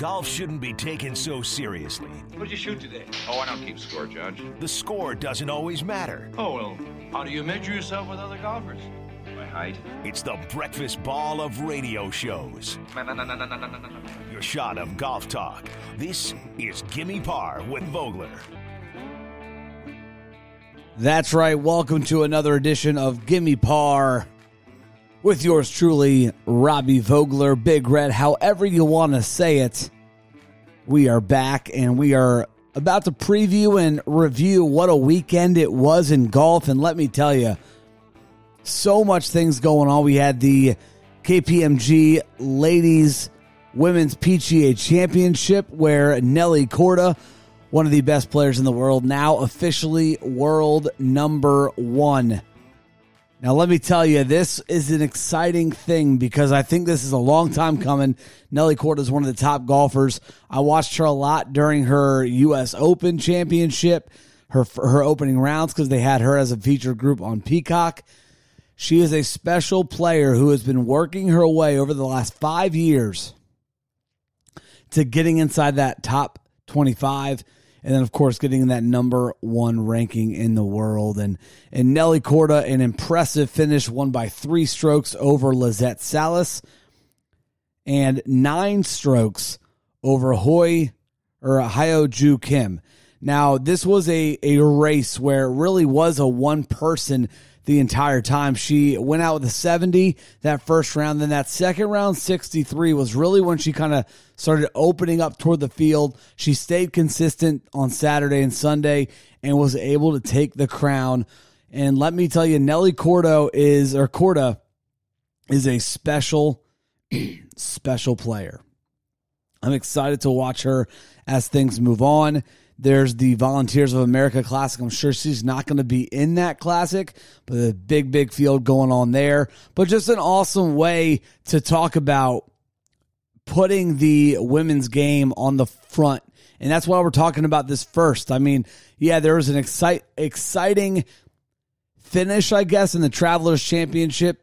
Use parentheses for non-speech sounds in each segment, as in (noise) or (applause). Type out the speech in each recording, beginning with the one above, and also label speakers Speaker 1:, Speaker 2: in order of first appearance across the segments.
Speaker 1: golf shouldn't be taken so seriously.
Speaker 2: What did you shoot today?
Speaker 3: Oh, I don't keep score, Judge.
Speaker 1: The score doesn't always matter.
Speaker 2: Oh, well, how do you measure yourself with other golfers?
Speaker 3: My height.
Speaker 1: It's the breakfast ball of radio shows.
Speaker 3: No, no, no,
Speaker 1: Your shot of golf talk. This is Gimme Par with Vogler.
Speaker 4: That's right. Welcome to another edition of Gimme Par with yours truly, Robbie Vogler, Big Red, however you want to say it. We are back and we are about to preview and review what a weekend it was in golf. And let me tell you, so much things going on. We had the KPMG Ladies Women's PGA Championship where Nelly Korda, one of the best players in the world, now officially world number one. Now, let me tell you, this is an exciting thing because I think this is a long time coming. Nelly Korda is one of the top golfers. I watched her a lot during her U.S. Open championship, her her opening rounds because they had her as a featured group on Peacock. She is a special player who has been working her way over the last five years to getting inside that top 25 and then of course getting that number one ranking in the world and and Nelly Korda an impressive finish won by three strokes over Lizette Salas and nine strokes over Hoy or Hyo Joo Kim. Now this was a a race where it really was a one person the entire time. She went out with a 70 that first round. Then that second round, 63, was really when she kind of started opening up toward the field. She stayed consistent on Saturday and Sunday and was able to take the crown. And let me tell you, Nelly Cordo is, or Korda is a special, (clears throat) special player. I'm excited to watch her as things move on. There's the Volunteers of America Classic. I'm sure she's not going to be in that classic, but a big, big field going on there. But just an awesome way to talk about putting the women's game on the front. And that's why we're talking about this first. I mean, yeah, there was an excite, exciting finish, I guess, in the Travelers Championship.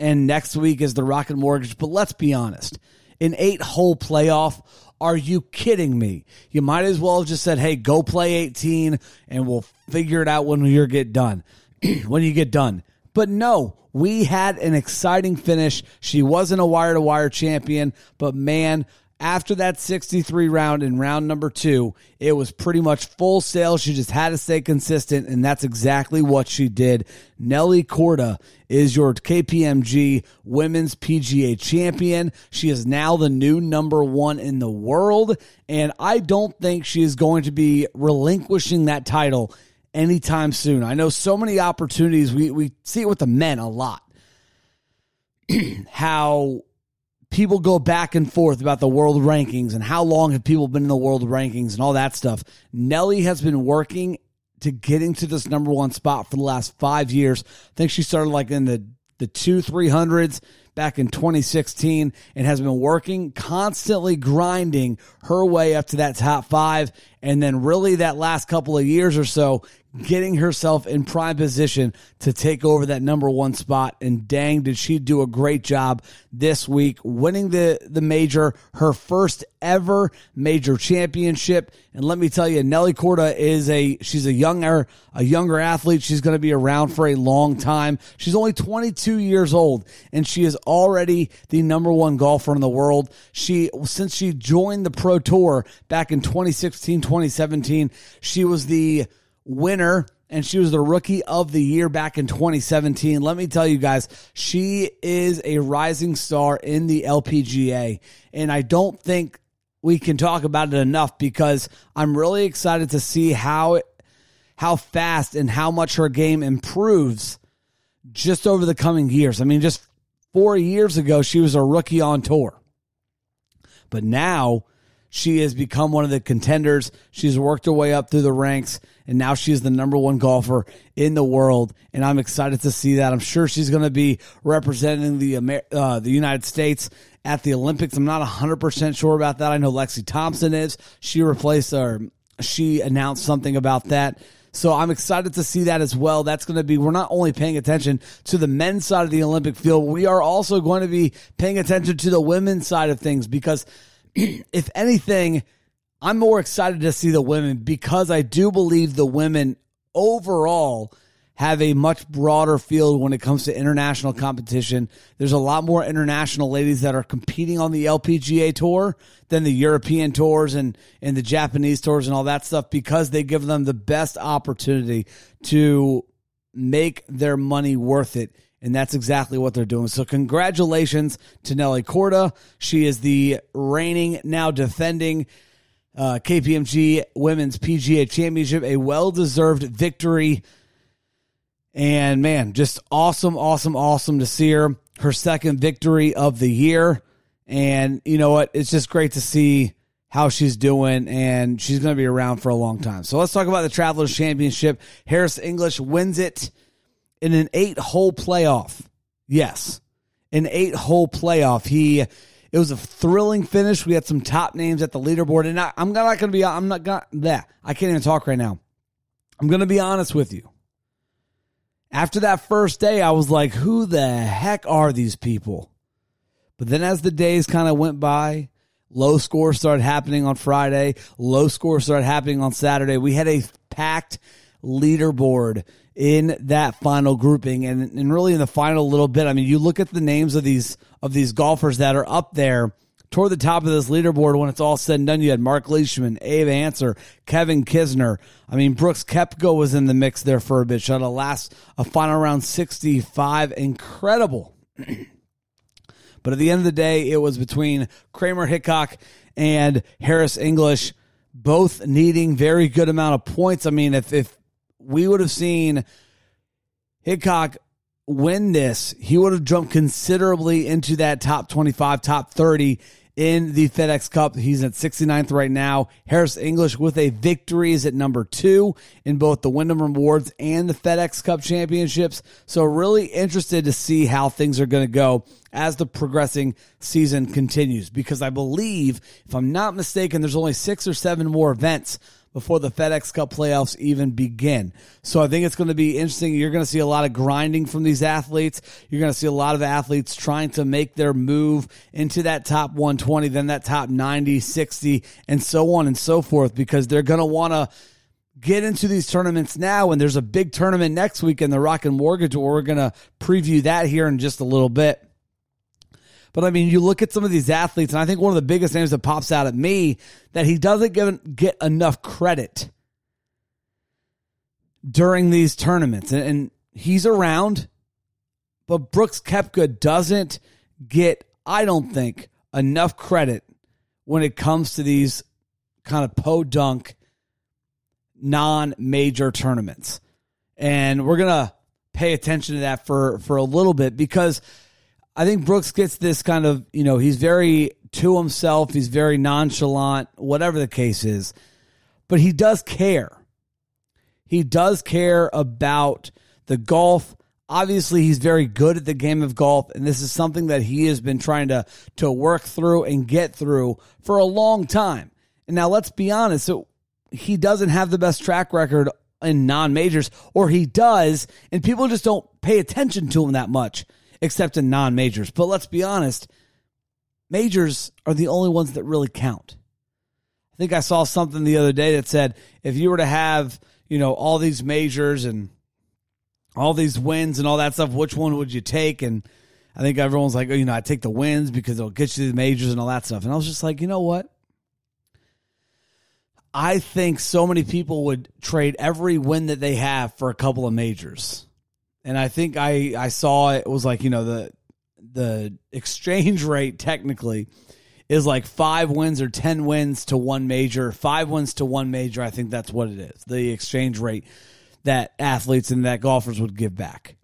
Speaker 4: And next week is the Rocket Mortgage. But let's be honest an eight hole playoff are you kidding me? You might as well have just said, "Hey, go play 18 and we'll figure it out when you get done." (clears throat) when you get done. But no, we had an exciting finish. She wasn't a wire to wire champion, but man, after that 63 round in round number two, it was pretty much full sail. She just had to stay consistent, and that's exactly what she did. Nelly Korda is your KPMG Women's PGA Champion. She is now the new number one in the world, and I don't think she is going to be relinquishing that title anytime soon. I know so many opportunities. We, we see it with the men a lot. (clears throat) How people go back and forth about the world rankings and how long have people been in the world rankings and all that stuff. Nelly has been working to getting to this number one spot for the last five years. I think she started like in the the two three hundreds back in 2016 and has been working constantly grinding her way up to that top five and then really that last couple of years or so getting herself in prime position to take over that number one spot. And dang, did she do a great job this week, winning the, the major, her first ever major championship. And let me tell you, Nelly Korda is a, she's a younger, a younger athlete. She's going to be around for a long time. She's only 22 years old and she is already the number one golfer in the world. She, since she joined the pro tour back in 2016, 2017, she was the winner and she was the rookie of the year back in 2017. Let me tell you guys, she is a rising star in the LPGA. And I don't think we can talk about it enough because I'm really excited to see how how fast and how much her game improves just over the coming years. I mean, just four years ago, she was a rookie on tour. But now she has become one of the contenders. She's worked her way up through the ranks, and now she's the number one golfer in the world. And I'm excited to see that. I'm sure she's going to be representing the Amer- uh, the United States at the Olympics. I'm not 100% sure about that. I know Lexi Thompson is. She replaced her. she announced something about that. So I'm excited to see that as well. That's going to be, we're not only paying attention to the men's side of the Olympic field, we are also going to be paying attention to the women's side of things because (clears throat) if anything, I'm more excited to see the women because I do believe the women overall have a much broader field when it comes to international competition. There's a lot more international ladies that are competing on the LPGA tour than the European tours and, and the Japanese tours and all that stuff because they give them the best opportunity to make their money worth it. And that's exactly what they're doing. So, congratulations to Nelly Korda. She is the reigning, now defending uh, KPMG Women's PGA Championship, a well deserved victory and man, just awesome, awesome, awesome to see her. Her second victory of the year. And you know what? It's just great to see how she's doing, and she's going to be around for a long time. So let's talk about the Travelers Championship. Harris English wins it in an eight hole playoff. Yes, an eight hole playoff. He. It was a thrilling finish. We had some top names at the leaderboard, and I, am not going to be. I'm not going that. I can't even talk right now. I'm going to be honest with you after that first day, I was like, who the heck are these people? But then as the days kind of went by, low scores started happening on Friday, low scores started happening on Saturday. We had a packed leaderboard in that final grouping and, and really in the final little bit. I mean, you look at the names of these of these golfers that are up there toward the top of this leaderboard when it's all said and done. You had Mark Leishman, Abe Ancer, Kevin Kisner. I mean, Brooks Koepka was in the mix there for a bit. Shot a last, a final round 65. Incredible. (clears throat) but at the end of the day, it was between Kramer Hickok and Harris English, both needing very good amount of points. I mean, if, if we would have seen Hickok win this, he would have jumped considerably into that top 25, top 30 in the FedEx Cup. He's at 69th right now. Harris English with a victory is at number two in both the Wyndham Rewards and the FedEx Cup championships. So really interested to see how things are going to go as the progressing season continues because I believe, if I'm not mistaken, there's only six or seven more events before the FedEx Cup playoffs even begin. So I think it's going to be interesting. You're going to see a lot of grinding from these athletes. You're going to see a lot of athletes trying to make their move into that top 120, then that top 90, 60, and so on and so forth because they're going to want to get into these tournaments now. And there's a big tournament next week in the Rocket Mortgage. We're going to preview that here in just a little bit. But I mean, you look at some of these athletes, and I think one of the biggest names that pops out at me that he doesn't get, get enough credit during these tournaments. And, and he's around, but Brooks Koepka doesn't get, I don't think, enough credit when it comes to these kind of podunk non major tournaments. And we're going to pay attention to that for, for a little bit because I think Brooks gets this kind of, you know, he's very to himself, he's very nonchalant, whatever the case is, but he does care. He does care about the golf. Obviously, he's very good at the game of golf, and this is something that he has been trying to to work through and get through for a long time. And now let's be honest, so he doesn't have the best track record in non majors, or he does, and people just don't pay attention to him that much except in non majors. But let's be honest, majors are the only ones that really count. I think I saw something the other day that said if you were to have, you know, all these majors and all these wins and all that stuff, which one would you take? And I think everyone's like, oh, you know, I take the wins because it'll get you the majors and all that stuff. And I was just like, you know what? I think so many people would trade every win that they have for a couple of majors and I think I I saw it was like you know the the exchange (laughs) rate technically is like five wins or ten wins to one major, five wins to one major. I think that's what it is. The exchange rate that athletes and that golfers would give back.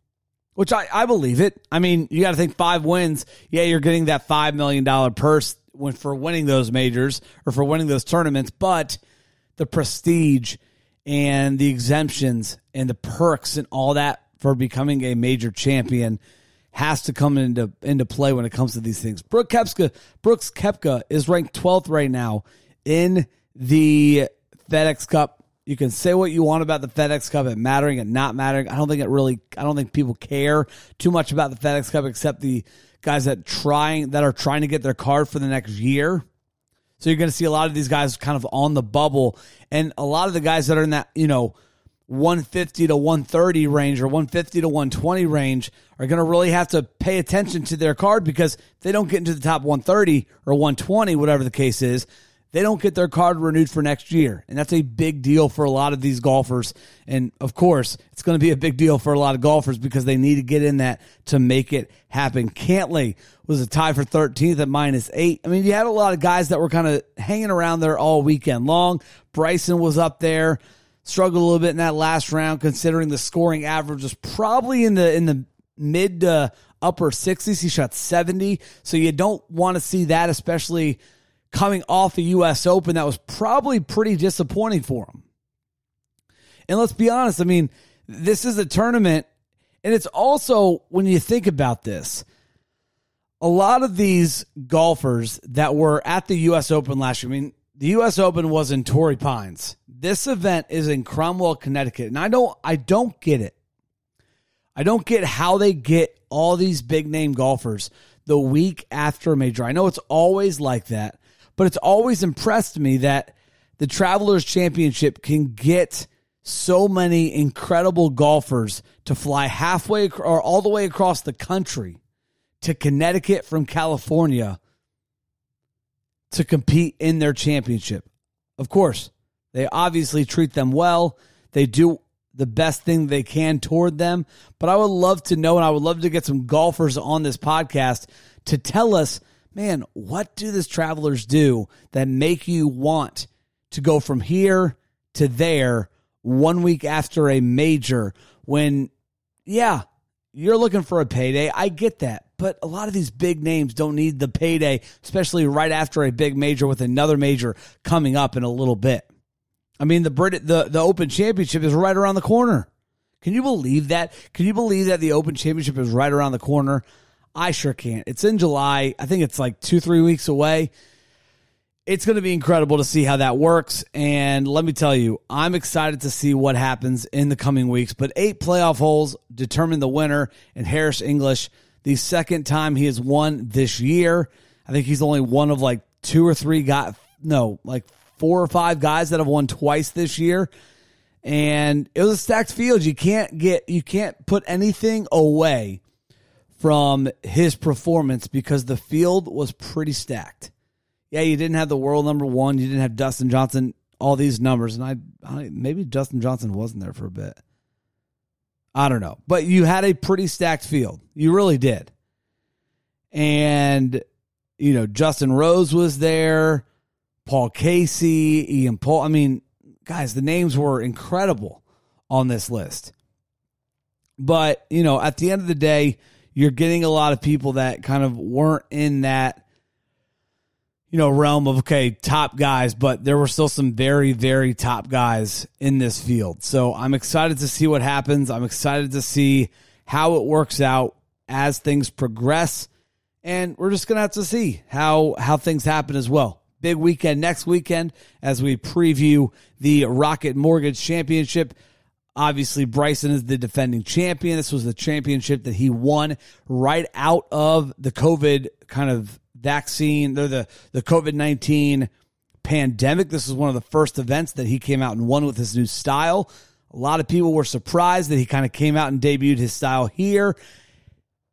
Speaker 4: Which I, I believe it. I mean, you got to think five wins. Yeah, you're getting that $5 million purse when, for winning those majors or for winning those tournaments, but the prestige and the exemptions and the perks and all that for becoming a major champion has to come into into play when it comes to these things. Brooke Brooks Koepka is ranked 12th right now in the FedEx Cup. You can say what you want about the FedEx Cup, it mattering and not mattering. I don't think it really. I don't think people care too much about the FedEx Cup, except the guys that trying that are trying to get their card for the next year. So you're going to see a lot of these guys kind of on the bubble. And a lot of the guys that are in that, you know, 150 to 130 range or 150 to 120 range are going to really have to pay attention to their card because if they don't get into the top 130 or 120, whatever the case is, they don't get their card renewed for next year. And that's a big deal for a lot of these golfers. And of course, it's going to be a big deal for a lot of golfers because they need to get in that to make it happen. Cantlay was a tie for 13th at minus eight. I mean, you had a lot of guys that were kind of hanging around there all weekend long. Bryson was up there, struggled a little bit in that last round, considering the scoring average was probably in the in the mid to upper 60s. He shot 70, so you don't want to see that, especially coming off the U.S. Open. That was probably pretty disappointing for him. And let's be honest, I mean, this is a tournament, and it's also, when you think about this, a lot of these golfers that were at the U.S. Open last year, I mean, the U.S. Open was in Torrey Pines. This event is in Cromwell, Connecticut, and I don't, I don't get it. I don't get how they get all these big name golfers the week after a major. I know it's always like that, but it's always impressed me that the Travelers Championship can get so many incredible golfers to fly halfway or all the way across the country to Connecticut from California to compete in their championship. Of course, they obviously treat them well. They do the best thing they can toward them. But I would love to know, and I would love to get some golfers on this podcast to tell us, man, what do these travelers do that make you want to go from here to there one week after a major when, yeah, you're looking for a payday. I get that. But a lot of these big names don't need the payday, especially right after a big major with another major coming up in a little bit. I mean, the Brit the the Open Championship is right around the corner. Can you believe that? Can you believe that the Open Championship is right around the corner? I sure can't. It's in July. I think it's like two, three weeks away. It's going to be incredible to see how that works. And let me tell you, I'm excited to see what happens in the coming weeks. But eight playoff holes determine the winner and Harris English, the second time he has won this year. I think he's only one of like two or three got no, like four or five guys that have won twice this year. And it was a stacked field. You can't get you can't put anything away from his performance because the field was pretty stacked. Yeah, you didn't have the world number one, you didn't have Dustin Johnson, all these numbers, and I, I maybe Dustin Johnson wasn't there for a bit. I don't know, but you had a pretty stacked field. You really did, and you know Justin Rose was there. Paul Casey, Ian Paul. I mean, guys, the names were incredible on this list. But, you know, at the end of the day, you're getting a lot of people that kind of weren't in that, you know, realm of, okay, top guys, but there were still some very, very top guys in this field. So I'm excited to see what happens. I'm excited to see how it works out as things progress. And we're just going to have to see how, how things happen as well big weekend next weekend as we preview the Rocket Mortgage Championship. Obviously, Bryson is the defending champion. This was the championship that he won right out of the COVID kind of vaccine, the the COVID nineteen pandemic. This was one of the first events that he came out and won with his new style. A lot of people were surprised that he kind of came out and debuted his style here.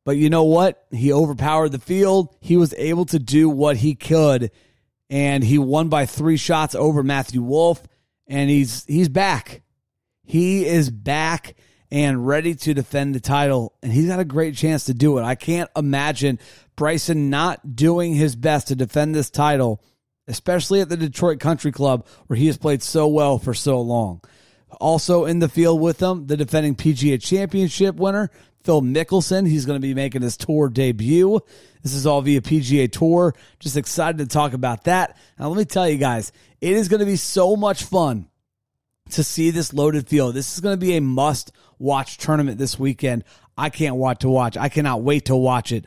Speaker 4: But you know what? He overpowered the field. He was able to do what he could and he won by three shots over Matthew Wolff, and he's he's back. He is back and ready to defend the title, and he's got a great chance to do it. I can't imagine Bryson not doing his best to defend this title, especially at the Detroit Country Club where he has played so well for so long. Also in the field with them, the defending PGA Championship winner, Phil Mickelson. He's going to be making his tour debut. This is all via PGA Tour. Just excited to talk about that. Now, let me tell you guys, it is going to be so much fun to see this loaded field. This is going to be a must watch tournament this weekend. I can't wait to watch. I cannot wait to watch it.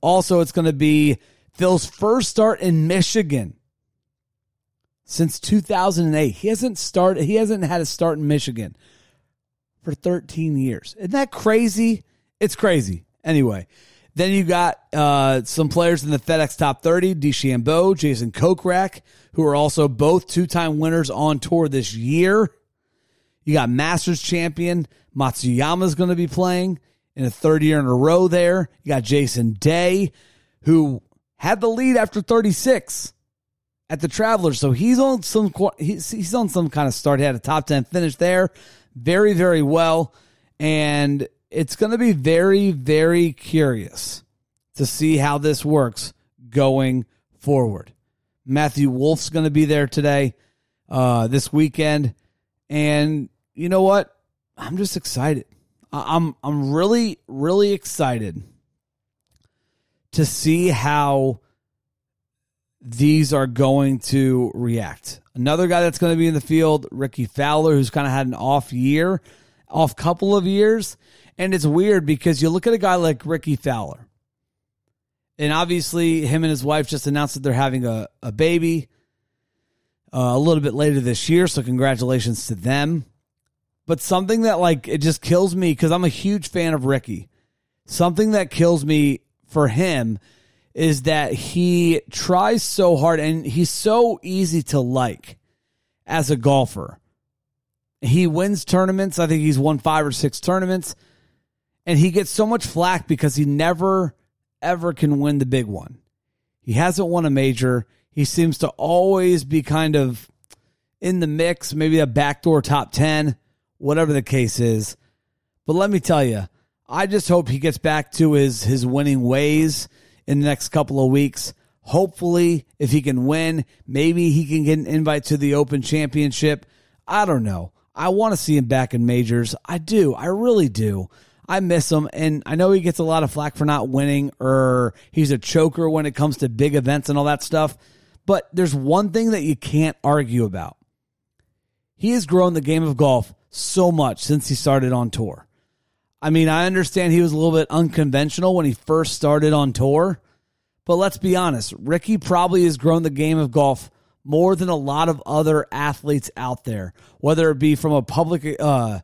Speaker 4: Also, it's going to be Phil's first start in Michigan since 2008. He hasn't started he hasn't had a start in Michigan for 13 years. Isn't that crazy? It's crazy. Anyway, Then you got uh, some players in the FedEx Top 30, DeChambeau, Jason Kokrak, who are also both two-time winners on tour this year. You got Masters champion Matsuyama is going to be playing in a third year in a row there. You got Jason Day, who had the lead after 36 at the Travelers. So he's on some he's, he's on some kind of start. He had a top 10 finish there. Very, very well. And it's going to be very, very curious to see how this works going forward. Matthew Wolff's going to be there today, uh, this weekend. And you know what? I'm just excited. I'm I'm really really excited to see how these are going to react. Another guy that's going to be in the field, Rickie Fowler, who's kind of had an off year, off couple of years, and it's weird because you look at a guy like Rickie Fowler, and obviously him and his wife just announced that they're having a, a baby uh, a little bit later this year, so congratulations to them. But something that like it just kills me because I'm a huge fan of Rickie. Something that kills me for him is that he tries so hard and he's so easy to like as a golfer. He wins tournaments. I think he's won five or six tournaments. And he gets so much flack because he never, ever can win the big one. He hasn't won a major. He seems to always be kind of in the mix, maybe a backdoor top 10 whatever the case is. But let me tell you, I just hope he gets back to his his winning ways in the next couple of weeks. Hopefully, if he can win, maybe he can get an invite to the Open Championship. I don't know. I want to see him back in majors. I do. I really do. I miss him, and I know he gets a lot of flack for not winning, or he's a choker when it comes to big events and all that stuff. But there's one thing that you can't argue about. He has grown the game of golf so much since he started on tour. I mean, I understand he was a little bit unconventional when he first started on tour, but let's be honest, Rickie probably has grown the game of golf more than a lot of other athletes out there, whether it be from a public uh,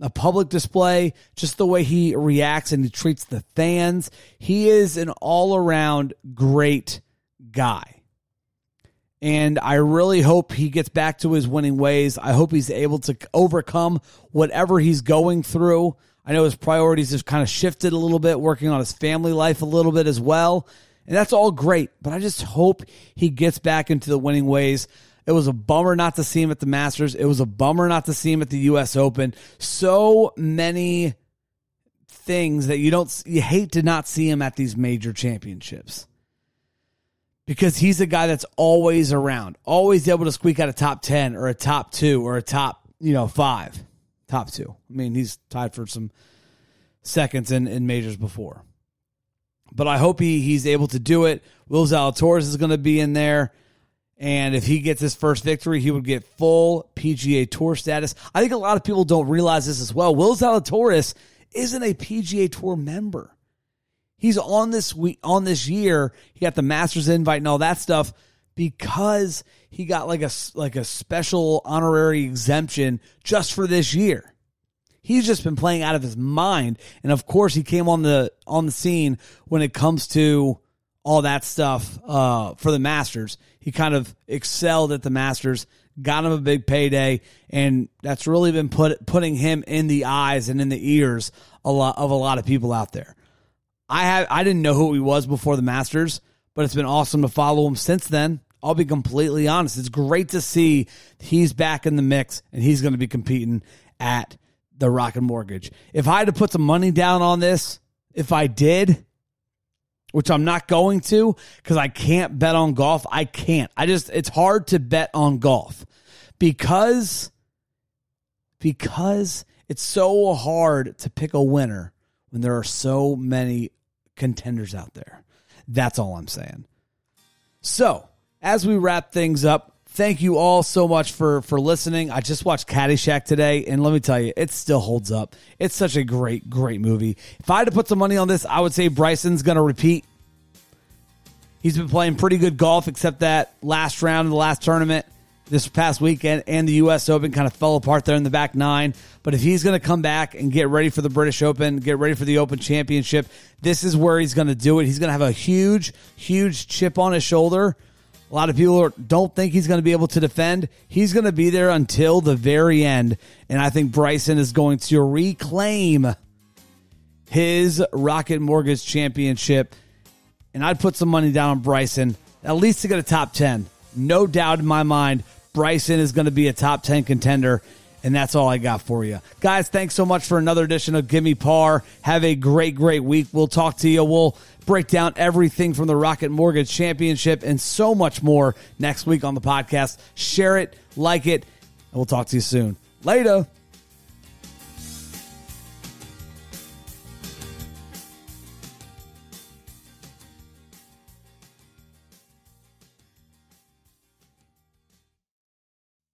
Speaker 4: a public display, just the way he reacts and he treats the fans. He is an all around great guy. And I really hope he gets back to his winning ways. I hope he's able to overcome whatever he's going through. I know his priorities have kind of shifted a little bit, working on his family life a little bit as well. And that's all great. But I just hope he gets back into the winning ways. It was a bummer not to see him at the Masters. It was a bummer not to see him at the US Open. So many things that you don't you hate to not see him at these major championships because he's a guy that's always around, always able to squeak out a top 10 or a top two or a top, you know, five. Top two. I mean, he's tied for some seconds in, in majors before. But I hope he, he's able to do it. Will Zalatoris is going to be in there. And if he gets his first victory, he would get full PGA Tour status. I think a lot of people don't realize this as well. Will Zalatoris isn't a PGA Tour member. He's on this week on this year. He got the Masters invite and all that stuff because he got like a like a special honorary exemption just for this year. He's just been playing out of his mind, and of course, he came on the on the scene when it comes to all that stuff uh, for the Masters. He kind of excelled at the Masters, got him a big payday, and that's really been put putting him in the eyes and in the ears a lot of a lot of people out there. I have I didn't know who he was before the Masters, but it's been awesome to follow him since then. I'll be completely honest. It's great to see he's back in the mix and he's going to be competing at the Rocket Mortgage. If I had to put some money down on this, if I did, which I'm not going to because I can't bet on golf. I can't. I just it's hard to bet on golf because because it's so hard to pick a winner when there are so many contenders out there. That's all I'm saying. So, as we wrap things up, thank you all so much for for listening. I just watched Caddyshack today, and let me tell you, it still holds up. It's such a great, great movie. If I had to put some money on this, I would say Bryson's going to repeat. He's been playing pretty good golf, except that last round of the last tournament. this past weekend and the U.S. Open kind of fell apart there in the back nine. But if he's going to come back and get ready for the British Open, get ready for the Open Championship, this is where he's going to do it. He's going to have a huge, huge chip on his shoulder. A lot of people don't think he's going to be able to defend. He's going to be there until the very end. And I think Bryson is going to reclaim his Rocket Mortgage Championship. And I'd put some money down on Bryson, at least to get a top 10. No doubt in my mind, Bryson is going to be a top 10 contender. And that's all I got for you. Guys, thanks so much for another edition of Gimme Par. Have a great, great week. We'll talk to you. We'll break down everything from the Rocket Mortgage Championship and so much more next week on the podcast. Share it, like it, and we'll talk to you soon. Later.